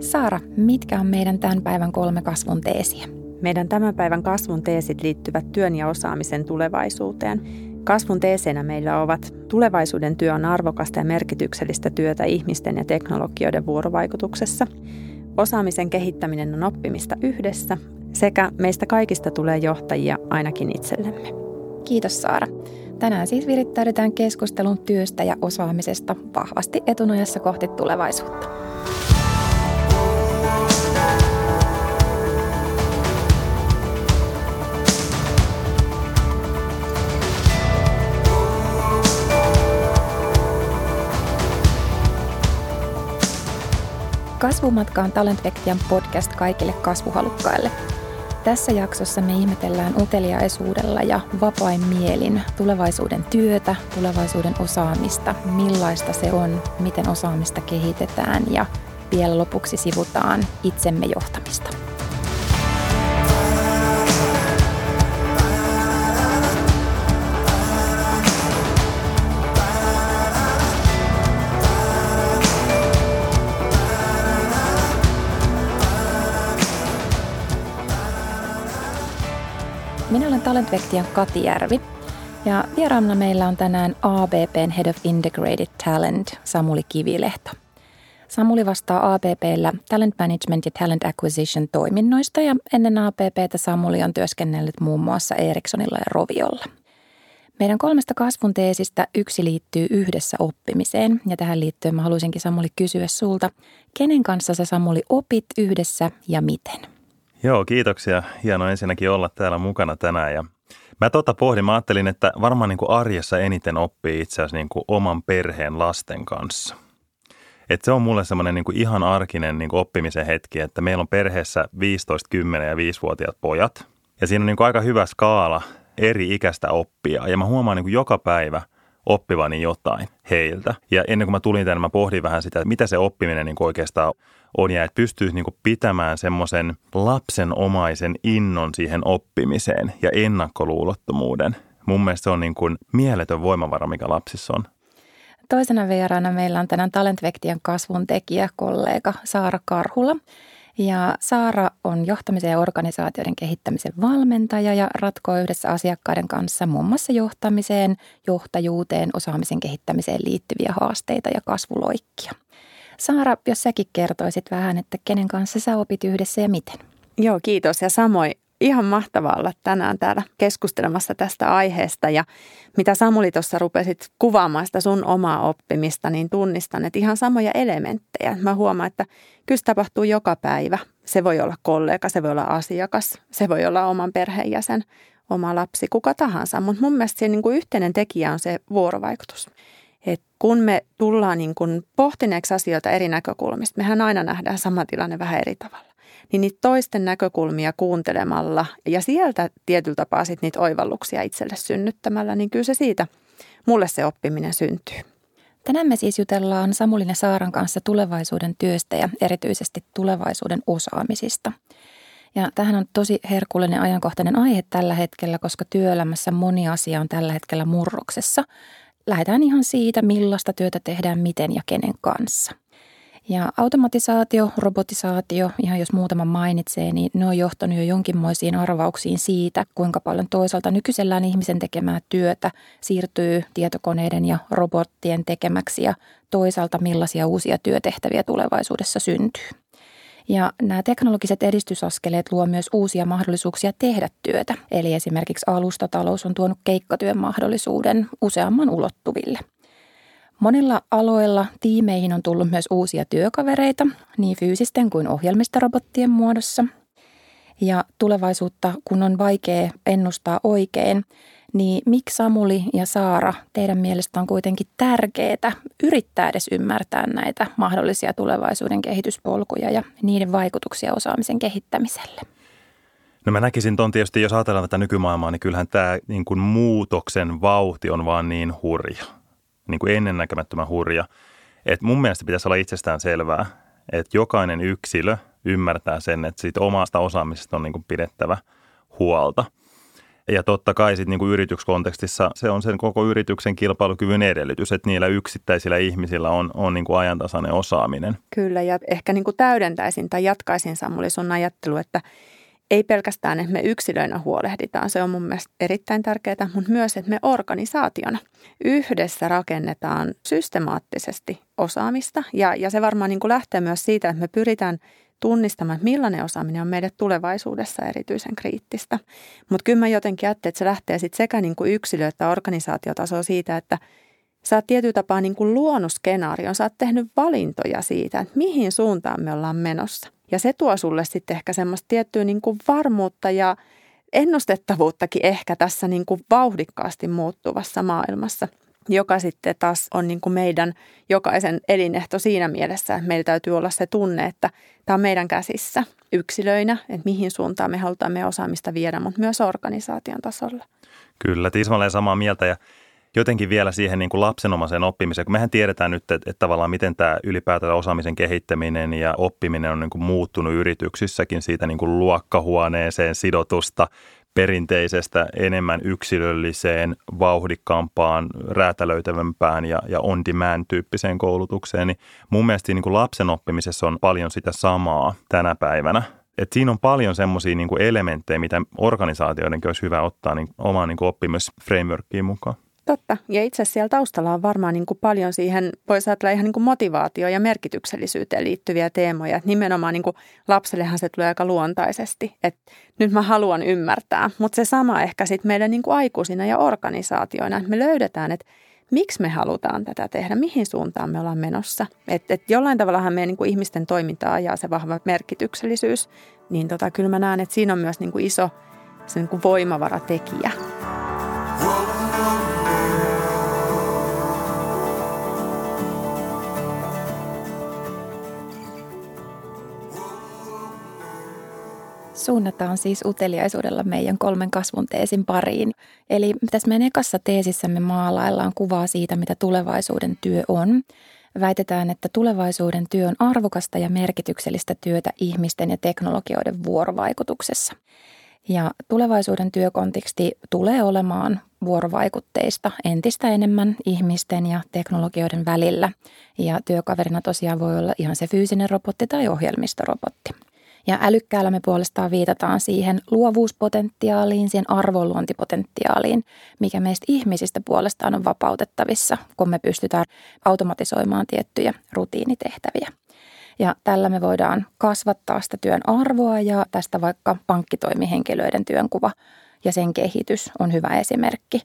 Saara, mitkä on meidän tämän päivän kolme kasvun teesiä? Meidän tämän päivän kasvun teesit liittyvät työn ja osaamisen tulevaisuuteen. Kasvun teeseinä meillä ovat tulevaisuuden työ on arvokasta ja merkityksellistä työtä ihmisten ja teknologioiden vuorovaikutuksessa. Osaamisen kehittäminen on oppimista yhdessä sekä meistä kaikista tulee johtajia ainakin itsellemme. Kiitos Saara. Tänään siis virittäydytään keskustelun työstä ja osaamisesta vahvasti etunojassa kohti tulevaisuutta. Kasvumatka on Talentvectian podcast kaikille kasvuhalukkaille. Tässä jaksossa me ihmetellään uteliaisuudella ja vapain mielin tulevaisuuden työtä, tulevaisuuden osaamista, millaista se on, miten osaamista kehitetään ja vielä lopuksi sivutaan itsemme johtamista. Talentvectian Kati Järvi ja vieraana meillä on tänään ABPn Head of Integrated Talent Samuli Kivilehto. Samuli vastaa ABPllä Talent Management ja Talent Acquisition toiminnoista ja ennen ABPtä Samuli on työskennellyt muun muassa Ericssonilla ja Roviolla. Meidän kolmesta kasvun teesistä yksi liittyy yhdessä oppimiseen ja tähän liittyen mä haluaisinkin Samuli kysyä sulta, kenen kanssa sä Samuli opit yhdessä ja miten? Joo, kiitoksia. Hienoa ensinnäkin olla täällä mukana tänään. Ja mä tota pohdin, mä ajattelin, että varmaan niin kuin arjessa eniten oppii itse asiassa niin kuin oman perheen lasten kanssa. Et se on mulle semmoinen niin ihan arkinen niin kuin oppimisen hetki, että meillä on perheessä 15, 10 ja 5-vuotiaat pojat. Ja siinä on niin kuin aika hyvä skaala eri ikäistä oppia. Ja mä huomaan niin kuin joka päivä oppivani jotain heiltä. Ja ennen kuin mä tulin tänne, mä pohdin vähän sitä, että mitä se oppiminen niin kuin oikeastaan on ja että pystyisi niin pitämään semmoisen lapsenomaisen innon siihen oppimiseen ja ennakkoluulottomuuden. Mun mielestä se on niin kuin mieletön voimavara, mikä lapsissa on. Toisena vieraana meillä on tänään Talentvectian kasvun tekijä, kollega Saara Karhula. Ja Saara on johtamisen ja organisaatioiden kehittämisen valmentaja ja ratkoo yhdessä asiakkaiden kanssa muun muassa johtamiseen, johtajuuteen, osaamisen kehittämiseen liittyviä haasteita ja kasvuloikkia. Saara, jos säkin kertoisit vähän, että kenen kanssa sä opit yhdessä ja miten? Joo, kiitos ja samoin ihan mahtavaa olla tänään täällä keskustelemassa tästä aiheesta. Ja mitä Samuli tuossa rupesit kuvaamaan sitä sun omaa oppimista, niin tunnistan, että ihan samoja elementtejä. Mä huomaan, että kyllä tapahtuu joka päivä. Se voi olla kollega, se voi olla asiakas, se voi olla oman perheenjäsen, oma lapsi, kuka tahansa. Mutta mun mielestä se niin kuin yhteinen tekijä on se vuorovaikutus. Et kun me tullaan niin kuin pohtineeksi asioita eri näkökulmista, mehän aina nähdään sama tilanne vähän eri tavalla. Niin niitä toisten näkökulmia kuuntelemalla ja sieltä tietyllä tapaa sit niitä oivalluksia itselle synnyttämällä, niin kyllä se siitä mulle se oppiminen syntyy. Tänään me siis jutellaan Samulin ja Saaran kanssa tulevaisuuden työstä ja erityisesti tulevaisuuden osaamisista. Ja tähän on tosi herkullinen ajankohtainen aihe tällä hetkellä, koska työelämässä moni asia on tällä hetkellä murroksessa lähdetään ihan siitä, millaista työtä tehdään, miten ja kenen kanssa. Ja automatisaatio, robotisaatio, ihan jos muutama mainitsee, niin ne on johtanut jo jonkinmoisiin arvauksiin siitä, kuinka paljon toisaalta nykyisellään ihmisen tekemää työtä siirtyy tietokoneiden ja robottien tekemäksi ja toisaalta millaisia uusia työtehtäviä tulevaisuudessa syntyy. Ja nämä teknologiset edistysaskeleet luo myös uusia mahdollisuuksia tehdä työtä. Eli esimerkiksi alustatalous on tuonut keikkatyön mahdollisuuden useamman ulottuville. Monilla aloilla tiimeihin on tullut myös uusia työkavereita, niin fyysisten kuin ohjelmistarobottien muodossa. Ja tulevaisuutta, kun on vaikea ennustaa oikein, niin miksi Samuli ja Saara teidän mielestä on kuitenkin tärkeää yrittää edes ymmärtää näitä mahdollisia tulevaisuuden kehityspolkuja ja niiden vaikutuksia osaamisen kehittämiselle? No mä näkisin ton tietysti, jos ajatellaan tätä nykymaailmaa, niin kyllähän tämä niin kuin muutoksen vauhti on vaan niin hurja, niin kuin ennennäkemättömän hurja. Että mun mielestä pitäisi olla itsestään selvää, että jokainen yksilö ymmärtää sen, että siitä omasta osaamisesta on niin kuin pidettävä huolta – Ja totta kai sitten niin kuin yrityskontekstissa se on sen koko yrityksen kilpailukyvyn edellytys, että niillä yksittäisillä ihmisillä on, on niin kuin ajantasainen osaaminen. Kyllä, ja ehkä niin kuin täydentäisin tai jatkaisin Samuli sun ajattelu, että ei pelkästään, että me yksilöinä huolehditaan, se on mun mielestä erittäin tärkeää, mutta myös, että me organisaationa yhdessä rakennetaan systemaattisesti osaamista. Ja, ja se varmaan niin kuin lähtee myös siitä, että me pyritään tunnistamaan, että millainen osaaminen on meille tulevaisuudessa erityisen kriittistä. Mutta kyllä mä jotenkin ajattelen, että se lähtee sitten sekä niin kuin yksilö- että organisaatiotasoa siitä, että sä oot tietyllä tapaa niin kuin luonut skenaarion, sä oot tehnyt valintoja siitä, että mihin suuntaan me ollaan menossa. Ja se tuo sulle sitten ehkä semmoista tiettyä niin kuin varmuutta ja ennustettavuuttakin ehkä tässä niin kuin vauhdikkaasti muuttuvassa maailmassa, joka sitten taas on niin kuin meidän jokaisen elinehto siinä mielessä, että meillä täytyy olla se tunne, että tämä on meidän käsissä yksilöinä, että mihin suuntaan me halutaan meidän osaamista viedä, mutta myös organisaation tasolla. Kyllä, tismalleen samaa mieltä ja jotenkin vielä siihen niin kuin lapsenomaiseen oppimiseen, kun mehän tiedetään nyt, että, että tavallaan miten tämä ylipäätään osaamisen kehittäminen ja oppiminen on niin kuin muuttunut yrityksissäkin siitä niin kuin luokkahuoneeseen sidotusta perinteisestä enemmän yksilölliseen, vauhdikkaampaan, räätälöitävämpään ja, ja on-demand-tyyppiseen koulutukseen, niin mun mielestä niin kuin lapsen oppimisessa on paljon sitä samaa tänä päivänä. Et siinä on paljon semmoisia niin elementtejä, mitä organisaatioidenkin olisi hyvä ottaa niin omaan niin oppimisframeworkiin mukaan. Totta. Ja itse asiassa siellä taustalla on varmaan niin kuin paljon siihen, voisi ajatella ihan niin kuin motivaatio- ja merkityksellisyyteen liittyviä teemoja. Että nimenomaan niin kuin lapsellehan se tulee aika luontaisesti, että nyt mä haluan ymmärtää. Mutta se sama ehkä sitten meidän niin kuin aikuisina ja organisaatioina, että me löydetään, että miksi me halutaan tätä tehdä, mihin suuntaan me ollaan menossa. Että et jollain tavallahan meidän niin kuin ihmisten toimintaa ajaa se vahva merkityksellisyys. Niin tota, kyllä mä näen, että siinä on myös niin kuin iso se niin kuin voimavaratekijä. Suunnataan siis uteliaisuudella meidän kolmen kasvun teesin pariin. Eli tässä meidän ekassa teesissämme maalaillaan kuvaa siitä, mitä tulevaisuuden työ on. Väitetään, että tulevaisuuden työ on arvokasta ja merkityksellistä työtä ihmisten ja teknologioiden vuorovaikutuksessa. Ja tulevaisuuden työkonteksti tulee olemaan vuorovaikutteista entistä enemmän ihmisten ja teknologioiden välillä. Ja työkaverina tosiaan voi olla ihan se fyysinen robotti tai ohjelmistorobotti. Ja älykkäällä me puolestaan viitataan siihen luovuuspotentiaaliin, siihen arvonluontipotentiaaliin, mikä meistä ihmisistä puolestaan on vapautettavissa, kun me pystytään automatisoimaan tiettyjä rutiinitehtäviä. Ja tällä me voidaan kasvattaa sitä työn arvoa ja tästä vaikka pankkitoimihenkilöiden työnkuva ja sen kehitys on hyvä esimerkki.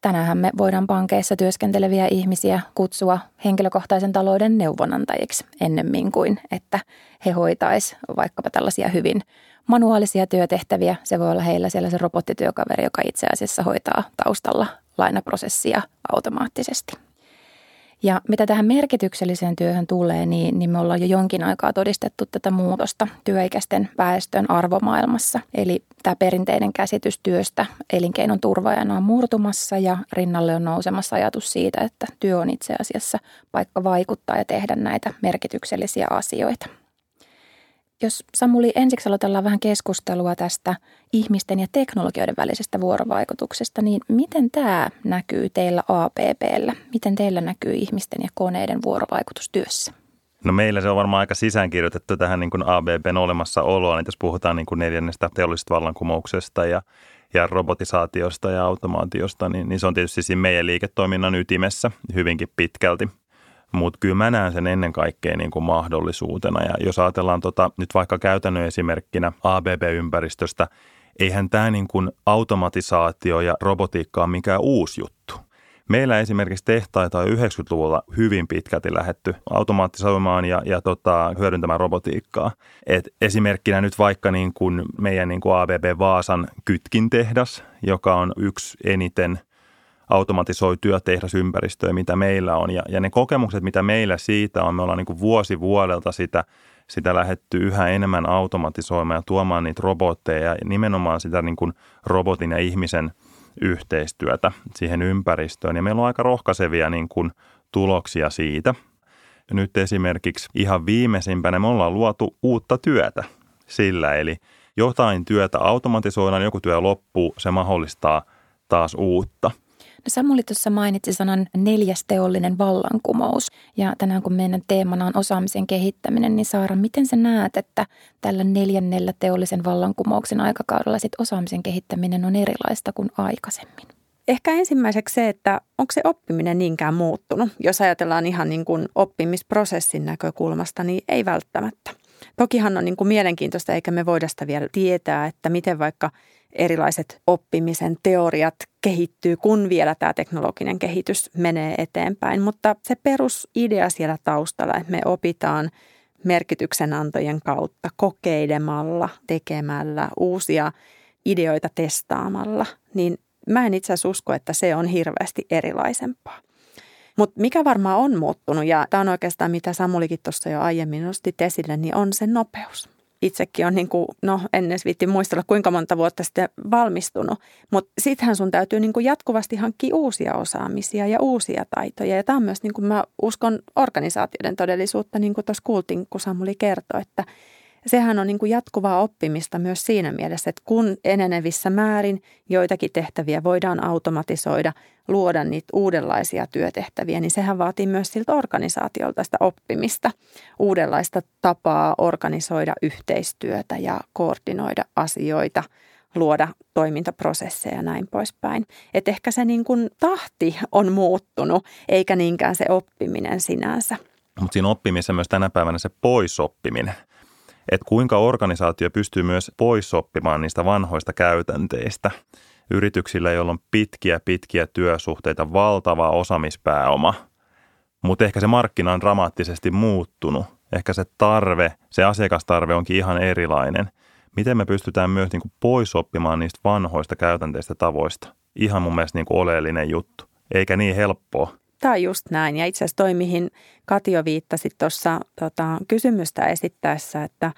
Tänään me voidaan pankeissa työskenteleviä ihmisiä kutsua henkilökohtaisen talouden neuvonantajiksi ennemmin kuin, että he hoitais vaikkapa tällaisia hyvin manuaalisia työtehtäviä. Se voi olla heillä siellä se robottityökaveri, joka itse asiassa hoitaa taustalla lainaprosessia automaattisesti. Ja mitä tähän merkitykselliseen työhön tulee, niin, niin me ollaan jo jonkin aikaa todistettu tätä muutosta työikäisten väestön arvomaailmassa. Eli tämä perinteinen käsitys työstä elinkeinon turvaajana on murtumassa ja rinnalle on nousemassa ajatus siitä, että työ on itse asiassa paikka vaikuttaa ja tehdä näitä merkityksellisiä asioita. Jos Samuli ensiksi aloitellaan vähän keskustelua tästä ihmisten ja teknologioiden välisestä vuorovaikutuksesta, niin miten tämä näkyy teillä APPllä? Miten teillä näkyy ihmisten ja koneiden vuorovaikutus työssä? No meillä se on varmaan aika sisäänkirjoitettu tähän niin kuin ABBn olemassaoloa, niin jos puhutaan niin kuin neljännestä teollisesta vallankumouksesta ja, ja robotisaatiosta ja automaatiosta, niin, niin se on tietysti siinä meidän liiketoiminnan ytimessä hyvinkin pitkälti. Mutta kyllä mä näen sen ennen kaikkea niin kuin mahdollisuutena. Ja jos ajatellaan tota, nyt vaikka käytännön esimerkkinä ABB-ympäristöstä, eihän tämä niin kuin automatisaatio ja robotiikka ole mikään uusi juttu. Meillä esimerkiksi tehtaita on 90-luvulla hyvin pitkälti lähetty automaattisoimaan ja, ja tota, hyödyntämään robotiikkaa. Et esimerkkinä nyt vaikka niin kuin meidän niin kuin ABB Vaasan kytkintehdas, joka on yksi eniten automatisoi tehdasympäristöä, mitä meillä on. Ja, ja ne kokemukset, mitä meillä siitä on, me ollaan niin kuin vuosi vuodelta sitä, sitä lähetty yhä enemmän automatisoimaan ja tuomaan niitä robotteja ja nimenomaan sitä niin kuin robotin ja ihmisen yhteistyötä siihen ympäristöön. Ja meillä on aika rohkaisevia niin kuin tuloksia siitä. Nyt esimerkiksi ihan viimeisimpänä me ollaan luotu uutta työtä sillä, eli jotain työtä automatisoidaan, joku työ loppuu, se mahdollistaa taas uutta – Samuli tuossa mainitsi sanan neljäs teollinen vallankumous. Ja tänään kun meidän teemana on osaamisen kehittäminen, niin Saara, miten sä näet, että tällä neljännellä teollisen vallankumouksen aikakaudella sit osaamisen kehittäminen on erilaista kuin aikaisemmin? Ehkä ensimmäiseksi se, että onko se oppiminen niinkään muuttunut. Jos ajatellaan ihan niin kuin oppimisprosessin näkökulmasta, niin ei välttämättä. Tokihan on niin kuin mielenkiintoista, eikä me voida sitä vielä tietää, että miten vaikka erilaiset oppimisen teoriat kehittyy, kun vielä tämä teknologinen kehitys menee eteenpäin. Mutta se perusidea siellä taustalla, että me opitaan merkityksenantojen kautta, kokeilemalla, tekemällä, uusia ideoita testaamalla, niin mä en itse asiassa usko, että se on hirveästi erilaisempaa. Mutta mikä varmaan on muuttunut, ja tämä on oikeastaan mitä Samulikin tuossa jo aiemmin nosti esille, niin on se nopeus. Itsekin on, niin kuin, no en edes viitti muistella kuinka monta vuotta sitten valmistunut, mutta sittenhän sun täytyy niin kuin jatkuvasti hankkia uusia osaamisia ja uusia taitoja. Ja tämä on myös, niin kuin mä uskon, organisaatioiden todellisuutta, niin kuin tuossa kuultiin, kun Samuli kertoi, että – sehän on niin kuin jatkuvaa oppimista myös siinä mielessä, että kun enenevissä määrin joitakin tehtäviä voidaan automatisoida, luoda niitä uudenlaisia työtehtäviä, niin sehän vaatii myös siltä organisaatiolta sitä oppimista, uudenlaista tapaa organisoida yhteistyötä ja koordinoida asioita, luoda toimintaprosesseja ja näin poispäin. Et ehkä se niin kuin tahti on muuttunut, eikä niinkään se oppiminen sinänsä. Mutta siinä oppimisessa myös tänä päivänä se poisoppiminen – että kuinka organisaatio pystyy myös poissoppimaan niistä vanhoista käytänteistä. Yrityksillä, joilla on pitkiä, pitkiä työsuhteita, valtava osaamispääoma, mutta ehkä se markkina on dramaattisesti muuttunut. Ehkä se tarve, se asiakastarve onkin ihan erilainen. Miten me pystytään myös niin kuin niistä vanhoista käytänteistä tavoista? Ihan mun mielestä niin kuin oleellinen juttu, eikä niin helppoa. Tämä on just näin. Ja itse asiassa toi, mihin Katio viittasi tuossa tota, kysymystä esittäessä, että,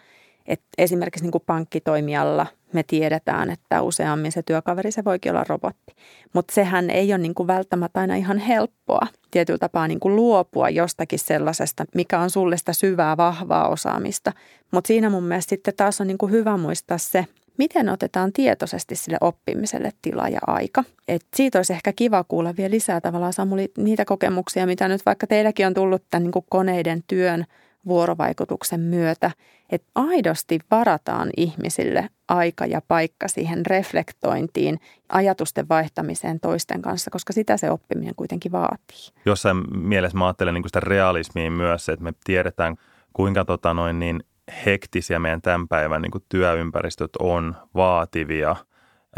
että esimerkiksi niin kuin pankkitoimijalla me tiedetään, että useammin se työkaveri se voikin olla robotti. Mutta sehän ei ole niin kuin välttämättä aina ihan helppoa tietyllä tapaa niin kuin luopua jostakin sellaisesta, mikä on sulle sitä syvää, vahvaa osaamista. Mutta siinä mun mielestä sitten taas on niin kuin hyvä muistaa se, miten otetaan tietoisesti sille oppimiselle tila ja aika. Et siitä olisi ehkä kiva kuulla vielä lisää tavallaan Samuli niitä kokemuksia, mitä nyt vaikka teilläkin on tullut tämän niin koneiden työn vuorovaikutuksen myötä, että aidosti varataan ihmisille aika ja paikka siihen reflektointiin, ajatusten vaihtamiseen toisten kanssa, koska sitä se oppiminen kuitenkin vaatii. Jossain mielessä mä ajattelen niin sitä realismiin myös, että me tiedetään, kuinka tota noin, niin hektisiä meidän tämän päivän niin työympäristöt on vaativia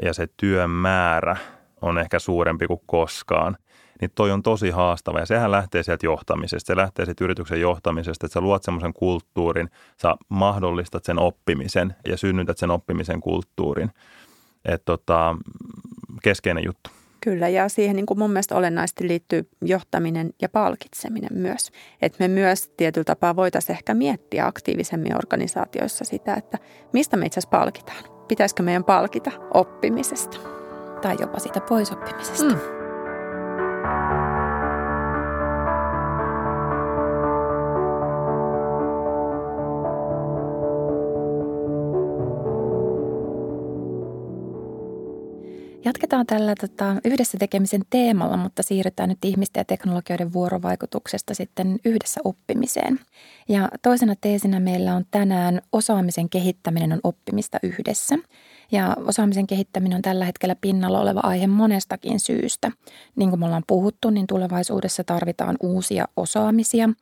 ja se työn määrä on ehkä suurempi kuin koskaan, niin toi on tosi haastava ja sehän lähtee sieltä johtamisesta. Se lähtee sieltä yrityksen johtamisesta, että sä luot semmoisen kulttuurin, sä mahdollistat sen oppimisen ja synnytät sen oppimisen kulttuurin. Että tota, keskeinen juttu. Kyllä, ja siihen niin kuin mun mielestä olennaisesti liittyy johtaminen ja palkitseminen myös. Että me myös tietyllä tapaa voitaisiin ehkä miettiä aktiivisemmin organisaatioissa sitä, että mistä me itse asiassa palkitaan. Pitäisikö meidän palkita oppimisesta? Tai jopa siitä poisoppimisesta. Mm. Jatketaan tällä tota, yhdessä tekemisen teemalla, mutta siirrytään nyt ihmisten ja teknologioiden vuorovaikutuksesta sitten yhdessä oppimiseen. Ja toisena teesinä meillä on tänään osaamisen kehittäminen on oppimista yhdessä. Ja osaamisen kehittäminen on tällä hetkellä pinnalla oleva aihe monestakin syystä. Niin kuin me ollaan puhuttu, niin tulevaisuudessa tarvitaan uusia osaamisia –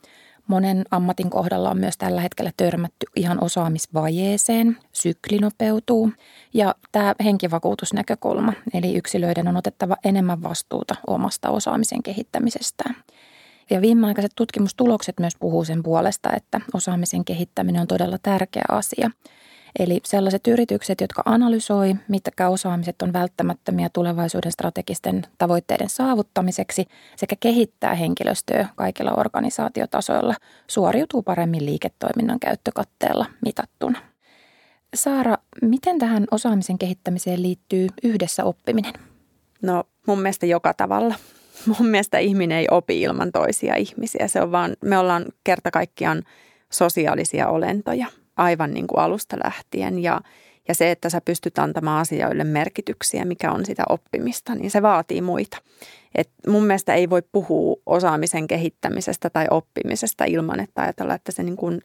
Monen ammatin kohdalla on myös tällä hetkellä törmätty ihan osaamisvajeeseen, sykli nopeutuu. Ja tämä henkivakuutusnäkökulma, eli yksilöiden on otettava enemmän vastuuta omasta osaamisen kehittämisestään. Ja viimeaikaiset tutkimustulokset myös puhuu sen puolesta, että osaamisen kehittäminen on todella tärkeä asia – Eli sellaiset yritykset, jotka analysoi, mitkä osaamiset on välttämättömiä tulevaisuuden strategisten tavoitteiden saavuttamiseksi sekä kehittää henkilöstöä kaikilla organisaatiotasoilla, suoriutuu paremmin liiketoiminnan käyttökatteella mitattuna. Saara, miten tähän osaamisen kehittämiseen liittyy yhdessä oppiminen? No mun mielestä joka tavalla. Mun mielestä ihminen ei opi ilman toisia ihmisiä. Se on vaan, me ollaan kerta kaikkiaan sosiaalisia olentoja – aivan niin kuin alusta lähtien. Ja, Ja se, että sä pystyt antamaan asioille merkityksiä, mikä on sitä oppimista, niin se vaatii muita. Et mun mielestä ei voi puhua osaamisen kehittämisestä tai oppimisesta ilman, että ajatella, että se, niin kun,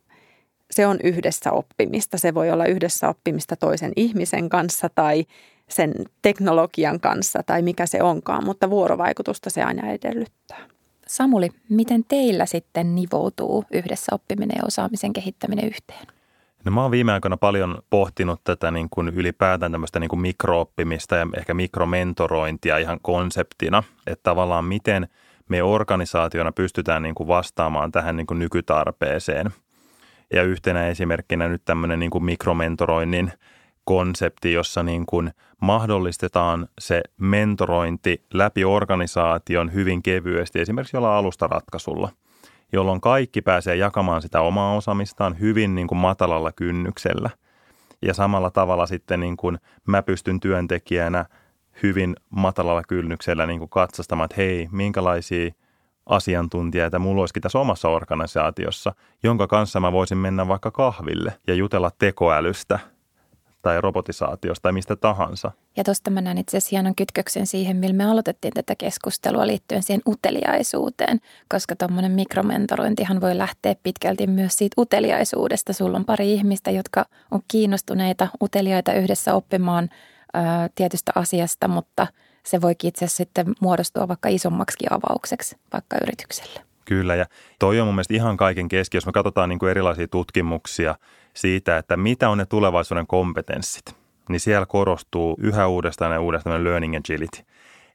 se on yhdessä oppimista. Se voi olla yhdessä oppimista toisen ihmisen kanssa tai sen teknologian kanssa tai mikä se onkaan, mutta vuorovaikutusta se aina edellyttää. Samuli, miten teillä sitten nivoutuu yhdessä oppiminen ja osaamisen kehittäminen yhteen? No mä oon viime aikoina paljon pohtinut tätä niin kuin ylipäätään tämmöistä niin kuin mikrooppimista ja ehkä mikromentorointia ihan konseptina, että tavallaan miten me organisaationa pystytään niin kuin vastaamaan tähän niin kuin nykytarpeeseen. Ja yhtenä esimerkkinä nyt tämmöinen niin kuin mikromentoroinnin konsepti, jossa niin kuin mahdollistetaan se mentorointi läpi organisaation hyvin kevyesti, esimerkiksi jolla alustaratkaisulla, jolloin kaikki pääsee jakamaan sitä omaa osaamistaan hyvin niin kuin matalalla kynnyksellä. Ja samalla tavalla sitten niin kuin mä pystyn työntekijänä hyvin matalalla kynnyksellä niin kuin katsastamaan, että hei, minkälaisia asiantuntijoita mulla olisikin tässä omassa organisaatiossa, jonka kanssa mä voisin mennä vaikka kahville ja jutella tekoälystä – tai robotisaatiosta tai mistä tahansa. Ja tuosta mä näen itse asiassa hienon kytköksen siihen, millä me aloitettiin tätä keskustelua liittyen siihen uteliaisuuteen, koska tuommoinen mikromentorointihan voi lähteä pitkälti myös siitä uteliaisuudesta. Sulla on pari ihmistä, jotka on kiinnostuneita, uteliaita yhdessä oppimaan ää, tietystä asiasta, mutta se voi itse asiassa sitten muodostua vaikka isommaksi avaukseksi vaikka yritykselle. Kyllä, ja toi on mun mielestä ihan kaiken keski, jos me katsotaan niin kuin erilaisia tutkimuksia siitä, että mitä on ne tulevaisuuden kompetenssit, niin siellä korostuu yhä uudestaan ja uudestaan learning agility.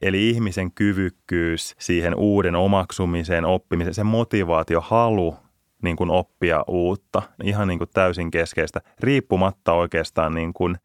Eli ihmisen kyvykkyys siihen uuden omaksumiseen, oppimiseen, se motivaatio, halu niin kuin oppia uutta, ihan niin kuin täysin keskeistä, riippumatta oikeastaan niin kuin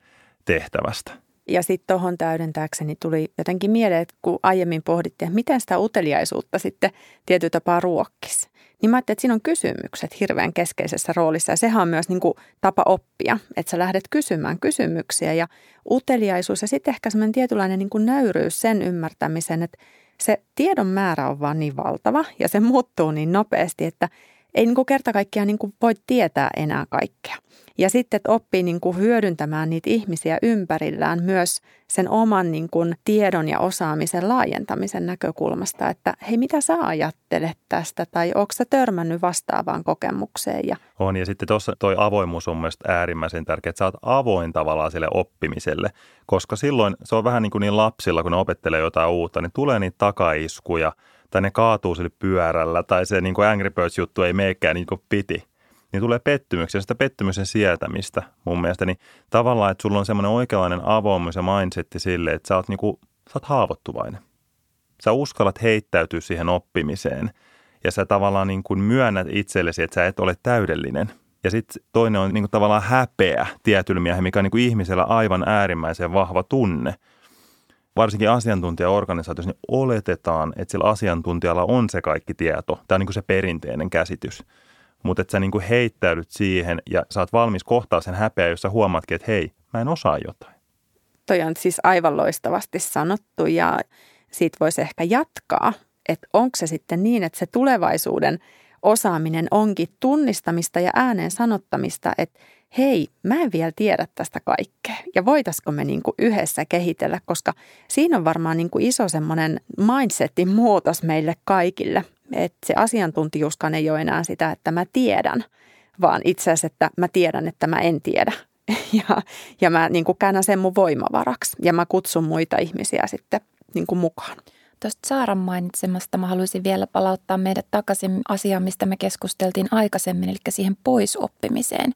tehtävästä. Ja sitten tuohon täydentääkseni tuli jotenkin mieleen, että kun aiemmin pohdittiin, että miten sitä uteliaisuutta sitten tietyllä tapaa ruokkisi. Niin mä ajattelin, että siinä on kysymykset hirveän keskeisessä roolissa ja sehän on myös niin kuin tapa oppia, että sä lähdet kysymään kysymyksiä ja uteliaisuus ja sitten ehkä semmoinen tietynlainen niin kuin nöyryys sen ymmärtämisen, että se tiedon määrä on vaan niin valtava ja se muuttuu niin nopeasti, että ei niin kuin kerta kaikkiaan niin kuin voi tietää enää kaikkea. Ja sitten, että oppii niin kuin hyödyntämään niitä ihmisiä ympärillään myös sen oman niin kuin tiedon ja osaamisen laajentamisen näkökulmasta, että hei, mitä sä ajattelet tästä? Tai onko sä törmännyt vastaavaan kokemukseen? Ja... On. Ja sitten tuossa toi avoimuus on mielestäni äärimmäisen tärkeää, että sä oot avoin tavallaan sille oppimiselle, koska silloin se on vähän niin kuin niin lapsilla, kun ne opettelee jotain uutta, niin tulee niitä takaiskuja tai ne kaatuu sille pyörällä tai se niin kuin Angry Birds-juttu ei meekään niin kuin piti – niin tulee pettymyksiä, sitä pettymyksen sietämistä mun mielestä. Niin tavallaan, että sulla on semmoinen oikeanlainen avoimuus ja mindsetti sille, että sä oot, niinku, sä oot haavoittuvainen. Sä uskallat heittäytyä siihen oppimiseen ja sä tavallaan niin myönnät itsellesi, että sä et ole täydellinen. Ja sitten toinen on niin tavallaan häpeä tietyllä miehen, mikä on niin ihmisellä aivan äärimmäisen vahva tunne. Varsinkin asiantuntijaorganisaatiossa niin oletetaan, että sillä asiantuntijalla on se kaikki tieto. Tämä on niin kuin se perinteinen käsitys mutta että sä niin kuin heittäydyt siihen ja saat valmis kohtaa sen häpeä, jossa huomaatkin, että hei, mä en osaa jotain. Toi on siis aivan loistavasti sanottu ja siitä voisi ehkä jatkaa, että onko se sitten niin, että se tulevaisuuden osaaminen onkin tunnistamista ja ääneen sanottamista, että hei, mä en vielä tiedä tästä kaikkea ja voitaisiko me niin kuin yhdessä kehitellä, koska siinä on varmaan niin kuin iso semmoinen mindsetin muutos meille kaikille – että se asiantuntijuuskaan ei ole enää sitä, että mä tiedän, vaan itse asiassa, että mä tiedän, että mä en tiedä. Ja, ja mä niin kuin käännän sen mun voimavaraksi ja mä kutsun muita ihmisiä sitten niin kuin mukaan. Tuosta Saaran mainitsemasta mä haluaisin vielä palauttaa meidät takaisin asiaan, mistä me keskusteltiin aikaisemmin, eli siihen poisoppimiseen.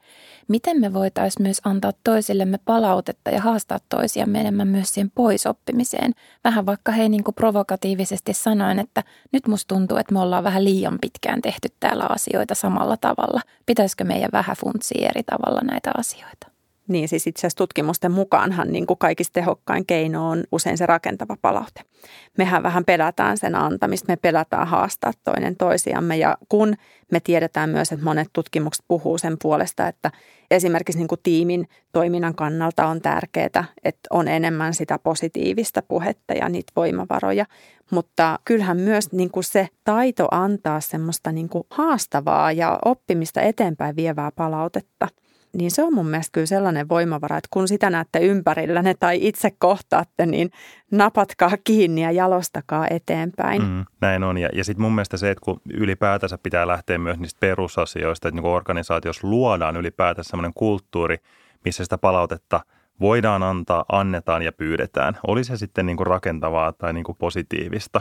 Miten me voitaisiin myös antaa toisillemme palautetta ja haastaa toisiamme enemmän myös siihen poisoppimiseen? Vähän vaikka hei niin kuin provokatiivisesti sanoen, että nyt musta tuntuu, että me ollaan vähän liian pitkään tehty täällä asioita samalla tavalla. Pitäisikö meidän vähän funtsia eri tavalla näitä asioita? Niin siis itse asiassa tutkimusten mukaanhan niin kuin kaikista tehokkain keino on usein se rakentava palaute. Mehän vähän pelätään sen antamista, me pelätään haastaa toinen toisiamme ja kun me tiedetään myös, että monet tutkimukset puhuu sen puolesta, että esimerkiksi niin kuin tiimin toiminnan kannalta on tärkeää, että on enemmän sitä positiivista puhetta ja niitä voimavaroja. Mutta kyllähän myös niin kuin se taito antaa semmoista niin kuin haastavaa ja oppimista eteenpäin vievää palautetta – niin se on mun mielestä kyllä sellainen voimavara, että kun sitä näette ympärillänne tai itse kohtaatte, niin napatkaa kiinni ja jalostakaa eteenpäin. Mm, näin on. Ja, ja sitten mun mielestä se, että kun ylipäätänsä pitää lähteä myös niistä perusasioista, että niin organisaatiossa luodaan ylipäätänsä sellainen kulttuuri, missä sitä palautetta voidaan antaa, annetaan ja pyydetään. Oli se sitten niin kuin rakentavaa tai niin kuin positiivista.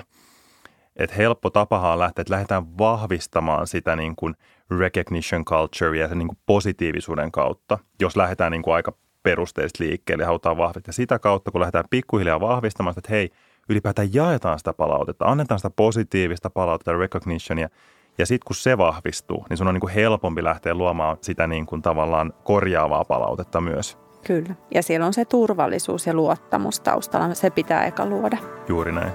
Että helppo tapahan on lähteä, että lähdetään vahvistamaan sitä niin kuin recognition culture ja sen niin kuin positiivisuuden kautta, jos lähdetään niin kuin aika perusteista liikkeelle ja halutaan vahvistaa. Sitä kautta, kun lähdetään pikkuhiljaa vahvistamaan sitä, että hei, ylipäätään jaetaan sitä palautetta, annetaan sitä positiivista palautetta, recognitionia, ja sitten kun se vahvistuu, niin sun on niin kuin helpompi lähteä luomaan sitä niin kuin tavallaan korjaavaa palautetta myös. Kyllä. Ja siellä on se turvallisuus ja luottamus taustalla. Se pitää eka luoda. Juuri näin.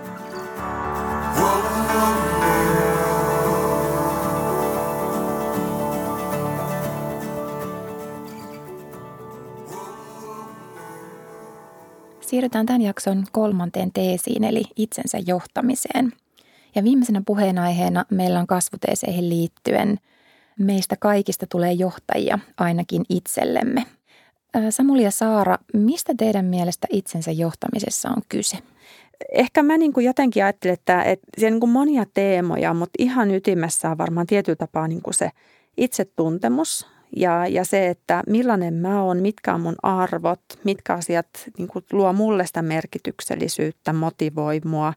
Siirrytään tämän jakson kolmanteen teesiin, eli itsensä johtamiseen. Ja viimeisenä puheenaiheena meillä on kasvuteeseihin liittyen meistä kaikista tulee johtajia ainakin itsellemme. Samuli ja Saara, mistä teidän mielestä itsensä johtamisessa on kyse? Ehkä mä niin kuin jotenkin ajattelen, että, että siellä on niin kuin monia teemoja, mutta ihan ytimessä on varmaan tietyllä tapaa niin kuin se itsetuntemus ja, ja se, että millainen mä oon, mitkä on mun arvot, mitkä asiat niin kuin luo mulle sitä merkityksellisyyttä, motivoi mua.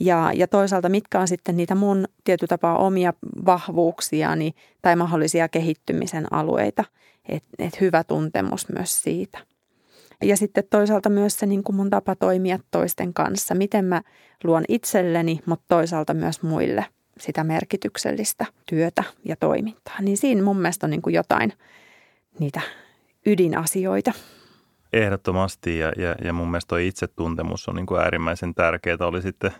Ja, ja toisaalta mitkä on sitten niitä mun tietyllä tapaa omia vahvuuksiani tai mahdollisia kehittymisen alueita. Että et hyvä tuntemus myös siitä. Ja sitten toisaalta myös se niin kuin mun tapa toimia toisten kanssa, miten mä luon itselleni, mutta toisaalta myös muille sitä merkityksellistä työtä ja toimintaa. Niin siinä mun mielestä on niin kuin jotain niitä ydinasioita. Ehdottomasti ja, ja, ja mun mielestä tuo itsetuntemus on niin kuin äärimmäisen tärkeää. Oli sitten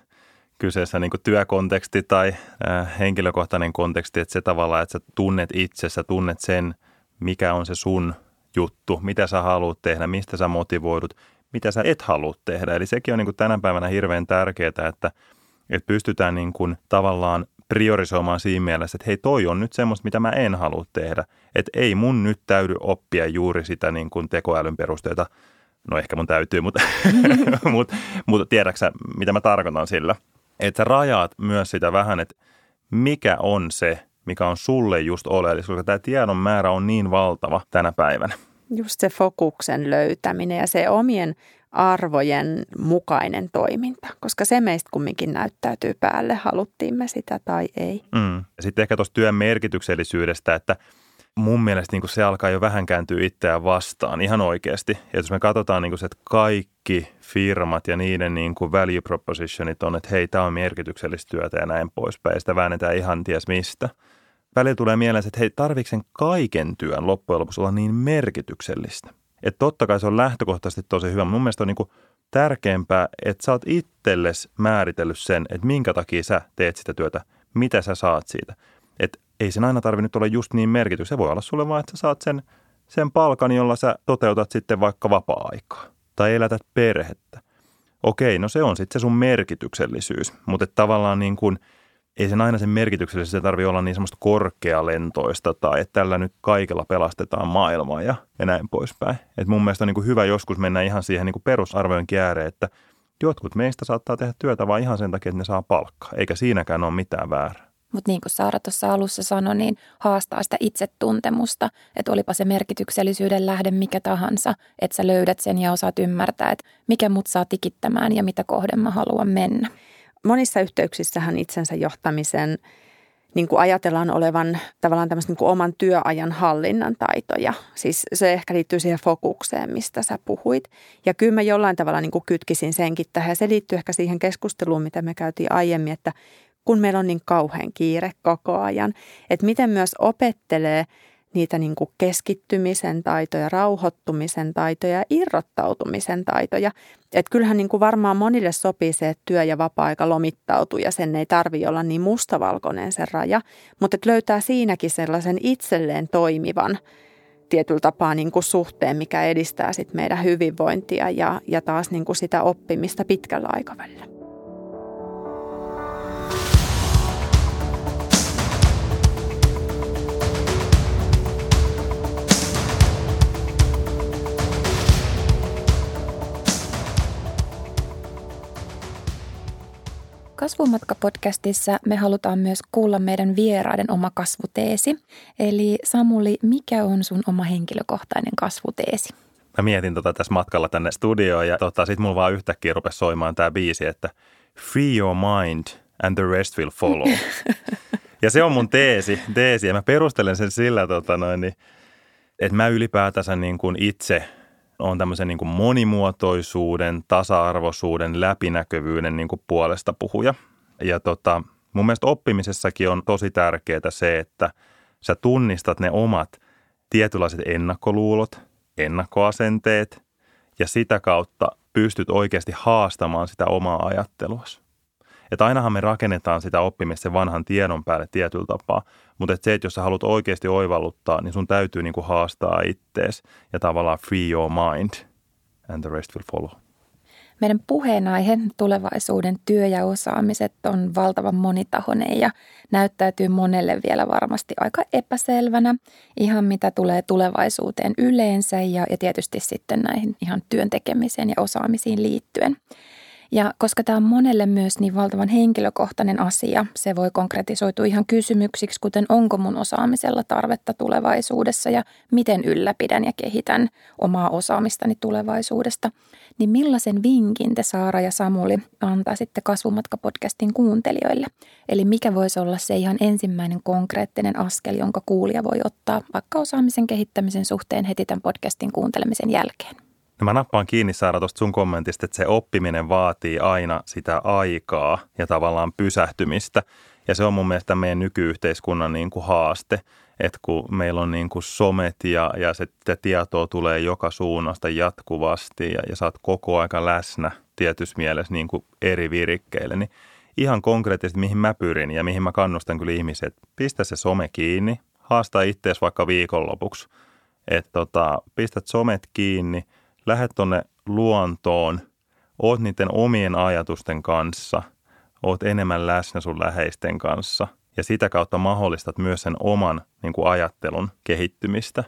kyseessä niin kuin työkonteksti tai äh, henkilökohtainen konteksti, että se tavallaan, että sä tunnet itsessä, tunnet sen, mikä on se sun juttu, mitä sä haluat tehdä, mistä sä motivoidut, mitä sä et halua tehdä. Eli sekin on niin kuin tänä päivänä hirveän tärkeää, että, että pystytään niin kuin tavallaan priorisoimaan siinä mielessä, että hei toi on nyt semmoista, mitä mä en halua tehdä. Että ei mun nyt täydy oppia juuri sitä niin kuin tekoälyn perusteita. No ehkä mun täytyy, mutta, mutta, mutta tiedäksä, mitä mä tarkoitan sillä. Että sä rajaat myös sitä vähän, että mikä on se, mikä on sulle just oleellista, koska tämä tiedon määrä on niin valtava tänä päivänä. Just se fokuksen löytäminen ja se omien arvojen mukainen toiminta, koska se meistä kumminkin näyttäytyy päälle, haluttiin me sitä tai ei. Mm. Sitten ehkä tuosta työn merkityksellisyydestä, että mun mielestä niin se alkaa jo vähän kääntyä itseään vastaan ihan oikeasti. Ja jos me katsotaan niin se, että kaikki firmat ja niiden niin kuin value propositionit on, että hei, tämä on merkityksellistä työtä ja näin poispäin. Ja sitä väännetään ihan ties mistä. Välillä tulee mieleen, että hei, tarvitsen kaiken työn loppujen lopuksi olla niin merkityksellistä. Että totta kai se on lähtökohtaisesti tosi hyvä. Mun mielestä on niin kuin tärkeämpää, että sä oot itsellesi määritellyt sen, että minkä takia sä teet sitä työtä, mitä sä saat siitä. Että ei sen aina tarvinnut olla just niin merkitys. Se voi olla sulle vaan, että sä saat sen, sen palkan, jolla sä toteutat sitten vaikka vapaa-aikaa tai elätät perhettä. Okei, no se on sitten se sun merkityksellisyys, mutta tavallaan niin kuin – ei sen aina sen merkityksellisesti se tarvitse olla niin semmoista korkealentoista tai että tällä nyt kaikella pelastetaan maailmaa ja, ja näin poispäin. Et mun mielestä on niin kuin hyvä joskus mennä ihan siihen niin kuin perusarvojen ääreen, että jotkut meistä saattaa tehdä työtä vain ihan sen takia, että ne saa palkkaa, eikä siinäkään ole mitään väärää. Mutta niin kuin Saara tuossa alussa sanoi, niin haastaa sitä itsetuntemusta, että olipa se merkityksellisyyden lähde mikä tahansa, että sä löydät sen ja osaat ymmärtää, että mikä mut saa tikittämään ja mitä kohden mä haluan mennä monissa yhteyksissähän itsensä johtamisen niin kuin ajatellaan olevan tavallaan tämmöistä niin kuin oman työajan hallinnan taitoja. Siis se ehkä liittyy siihen fokukseen, mistä sä puhuit. Ja kyllä mä jollain tavalla niin kuin kytkisin senkin tähän. Ja se liittyy ehkä siihen keskusteluun, mitä me käytiin aiemmin, että kun meillä on niin kauhean kiire koko ajan, että miten myös opettelee – niitä niin kuin keskittymisen taitoja, rauhoittumisen taitoja ja irrottautumisen taitoja. Että kyllähän niin kuin varmaan monille sopii se, että työ- ja vapaa-aika lomittautuu ja sen ei tarvi olla niin mustavalkoinen se raja. Mutta että löytää siinäkin sellaisen itselleen toimivan tietyllä tapaa niin kuin suhteen, mikä edistää sit meidän hyvinvointia ja, ja taas niin kuin sitä oppimista pitkällä aikavälillä. Kasvumatka-podcastissa me halutaan myös kuulla meidän vieraiden oma kasvuteesi. Eli Samuli, mikä on sun oma henkilökohtainen kasvuteesi? Mä mietin tota tässä matkalla tänne studioon ja tota, sit mulla vaan yhtäkkiä rupesi soimaan tämä biisi, että Free your mind and the rest will follow. ja se on mun teesi, teesi ja mä perustelen sen sillä, tota noin, niin, että mä ylipäätänsä niin kuin itse on tämmöisen niin kuin monimuotoisuuden, tasa-arvoisuuden, läpinäkyvyyden niin kuin puolesta puhuja. Ja tota, mun mielestä oppimisessakin on tosi tärkeää se, että sä tunnistat ne omat tietynlaiset ennakkoluulot, ennakkoasenteet ja sitä kautta pystyt oikeasti haastamaan sitä omaa ajatteluasi. Että ainahan me rakennetaan sitä oppimista vanhan tiedon päälle tietyllä tapaa, mutta että se, että jos sä haluat oikeasti oivalluttaa, niin sun täytyy niin kuin haastaa ittees ja tavallaan free your mind and the rest will follow. Meidän puheenaihe, tulevaisuuden työ ja osaamiset, on valtavan monitahoinen ja näyttäytyy monelle vielä varmasti aika epäselvänä, ihan mitä tulee tulevaisuuteen yleensä ja, ja tietysti sitten näihin ihan työn tekemiseen ja osaamisiin liittyen. Ja koska tämä on monelle myös niin valtavan henkilökohtainen asia, se voi konkretisoitua ihan kysymyksiksi, kuten onko mun osaamisella tarvetta tulevaisuudessa ja miten ylläpidän ja kehitän omaa osaamistani tulevaisuudesta. Niin millaisen vinkin te Saara ja Samuli antaa sitten Kasvumatka-podcastin kuuntelijoille? Eli mikä voisi olla se ihan ensimmäinen konkreettinen askel, jonka kuulija voi ottaa vaikka osaamisen kehittämisen suhteen heti tämän podcastin kuuntelemisen jälkeen? No mä nappaan kiinni Saara tuosta sun kommentista, että se oppiminen vaatii aina sitä aikaa ja tavallaan pysähtymistä. Ja se on mun mielestä meidän nykyyhteiskunnan niin kuin haaste, että kun meillä on niin kuin somet ja, ja se tietoa tulee joka suunnasta jatkuvasti ja, ja sä oot koko aika läsnä tietyssä mielessä niin kuin eri virikkeille, niin ihan konkreettisesti mihin mä pyrin ja mihin mä kannustan kyllä ihmisiä, että pistä se some kiinni, haasta itseäsi vaikka viikonlopuksi, että tota, pistät somet kiinni – lähdet tuonne luontoon, oot niiden omien ajatusten kanssa, oot enemmän läsnä sun läheisten kanssa. Ja sitä kautta mahdollistat myös sen oman niin kuin ajattelun kehittymistä.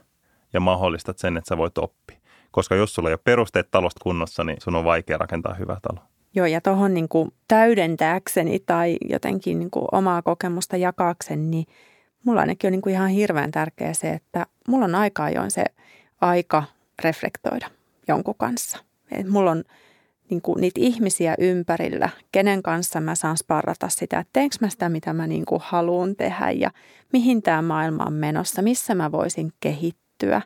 Ja mahdollistat sen, että sä voit oppia. Koska jos sulla ei ole perusteet talosta kunnossa, niin sun on vaikea rakentaa hyvä talo. Joo, ja tuohon niin täydentääkseni tai jotenkin niin kuin omaa kokemusta jakaakseni, niin mulla ainakin on niin kuin ihan hirveän tärkeää se, että mulla on aika ajoin se aika reflektoida jonkun kanssa. Et mulla on niin kuin, niitä ihmisiä ympärillä, kenen kanssa mä saan sparrata sitä, että teenkö mä sitä, mitä mä niin kuin haluan tehdä ja mihin tämä maailma on menossa, missä mä voisin kehittyä.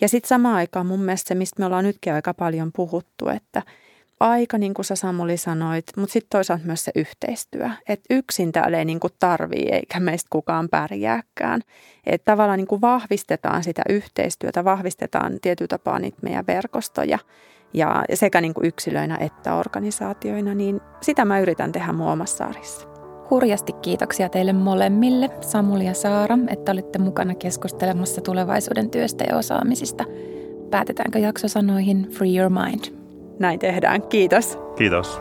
Ja sitten samaan aikaan mun mielestä se, mistä me ollaan nytkin aika paljon puhuttu, että – aika, niin kuin sä Samuli sanoit, mutta sitten toisaalta myös se yhteistyö. Että yksin täällä ei niin kuin tarvii eikä meistä kukaan pärjääkään. Että tavallaan niin kuin vahvistetaan sitä yhteistyötä, vahvistetaan tietyllä tapaa niitä meidän verkostoja ja sekä niin kuin yksilöinä että organisaatioina, niin sitä mä yritän tehdä mun omassa arjessa. Hurjasti kiitoksia teille molemmille, Samuli ja Saara, että olitte mukana keskustelemassa tulevaisuuden työstä ja osaamisista. Päätetäänkö jaksosanoihin Free Your Mind? Näin tehdään. Kiitos. Kiitos.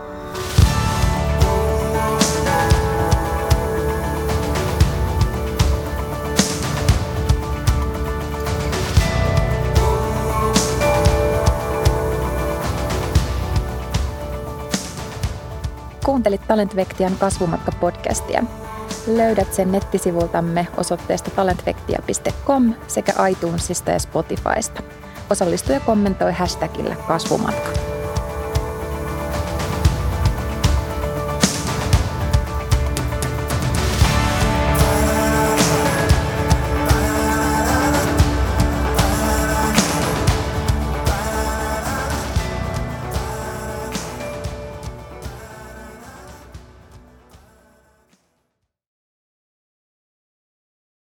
Kuuntelit Talentvektian kasvumatka-podcastia. Löydät sen nettisivultamme osoitteesta talentvektia.com sekä iTunesista ja Spotifysta. Osallistu ja kommentoi hashtagillä kasvumatka.